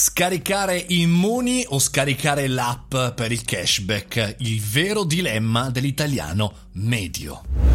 Scaricare Immuni o scaricare l'app per il cashback? Il vero dilemma dell'italiano medio.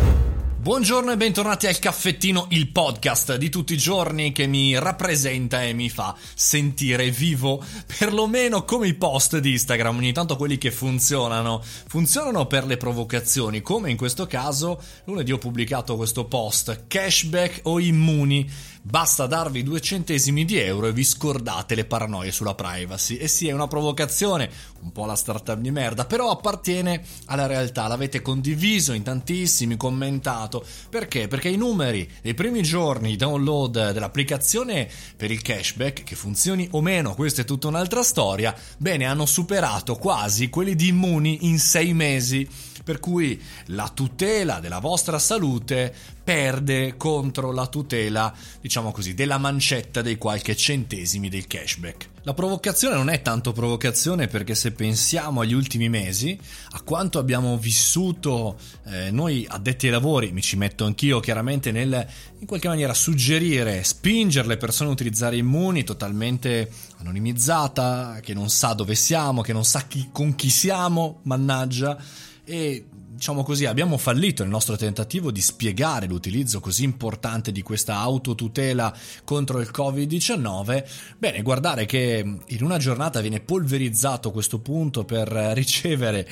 Buongiorno e bentornati al caffettino, il podcast di tutti i giorni che mi rappresenta e mi fa sentire vivo, perlomeno come i post di Instagram, ogni tanto quelli che funzionano. Funzionano per le provocazioni, come in questo caso lunedì ho pubblicato questo post, cashback o immuni. Basta darvi due centesimi di euro e vi scordate le paranoie sulla privacy. E sì, è una provocazione, un po' la startup di merda, però appartiene alla realtà. L'avete condiviso in tantissimi, commentato fatto. Perché? Perché i numeri dei primi giorni di download dell'applicazione per il cashback, che funzioni o meno, questa è tutta un'altra storia, bene, hanno superato quasi quelli di Immuni in sei mesi per cui la tutela della vostra salute perde contro la tutela, diciamo così, della mancetta dei qualche centesimi del cashback. La provocazione non è tanto provocazione perché se pensiamo agli ultimi mesi, a quanto abbiamo vissuto eh, noi addetti ai lavori, mi ci metto anch'io chiaramente nel in qualche maniera suggerire, spingere le persone a utilizzare immuni totalmente anonimizzata, che non sa dove siamo, che non sa chi, con chi siamo, mannaggia e diciamo così, abbiamo fallito nel nostro tentativo di spiegare l'utilizzo così importante di questa autotutela contro il Covid-19, bene, guardare che in una giornata viene polverizzato questo punto per ricevere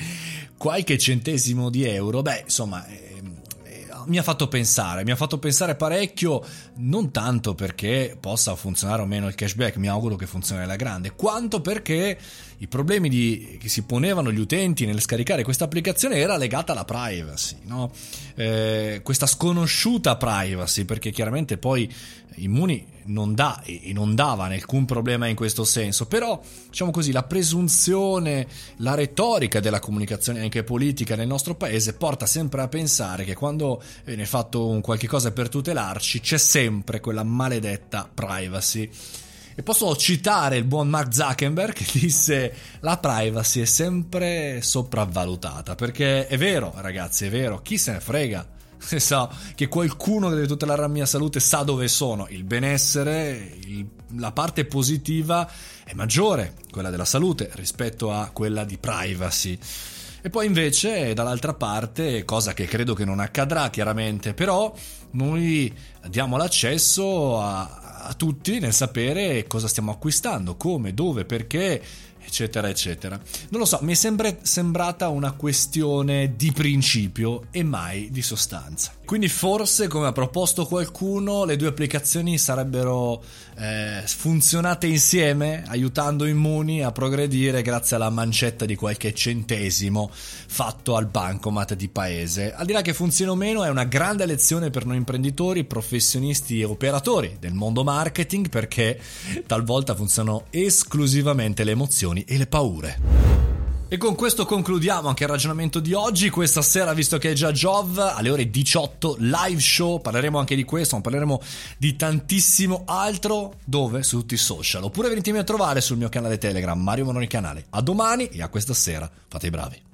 qualche centesimo di euro, beh, insomma, mi ha fatto pensare, mi ha fatto pensare parecchio, non tanto perché possa funzionare o meno il cashback, mi auguro che funzioni alla grande, quanto perché i problemi di, che si ponevano gli utenti nel scaricare questa applicazione era legata alla privacy, no? eh, questa sconosciuta privacy, perché chiaramente poi Immuni non dà e non dava alcun problema in questo senso, però diciamo così la presunzione, la retorica della comunicazione anche politica nel nostro paese porta sempre a pensare che quando viene fatto un qualche cosa per tutelarci c'è sempre quella maledetta privacy. E posso citare il buon Mark Zuckerberg che disse la privacy è sempre sopravvalutata, perché è vero ragazzi, è vero, chi se ne frega se so che qualcuno deve tutelare la mia salute sa dove sono. Il benessere, il, la parte positiva è maggiore, quella della salute, rispetto a quella di privacy. E poi invece dall'altra parte, cosa che credo che non accadrà chiaramente, però noi diamo l'accesso a, a tutti nel sapere cosa stiamo acquistando, come, dove, perché eccetera, eccetera. Non lo so, mi è sempre sembrata una questione di principio e mai di sostanza. Quindi forse, come ha proposto qualcuno, le due applicazioni sarebbero eh, funzionate insieme, aiutando Immuni a progredire grazie alla mancetta di qualche centesimo fatto al bancomat di paese. Al di là che funzioni o meno, è una grande lezione per noi imprenditori, professionisti e operatori del mondo marketing perché talvolta funzionano esclusivamente le emozioni e le paure. E con questo concludiamo anche il ragionamento di oggi. Questa sera, visto che è già Jov, alle ore 18 live show, parleremo anche di questo, ma parleremo di tantissimo altro. Dove? Su tutti i social. Oppure venitemi a trovare sul mio canale Telegram, Mario Moroni Canale. A domani e a questa sera. Fate i bravi.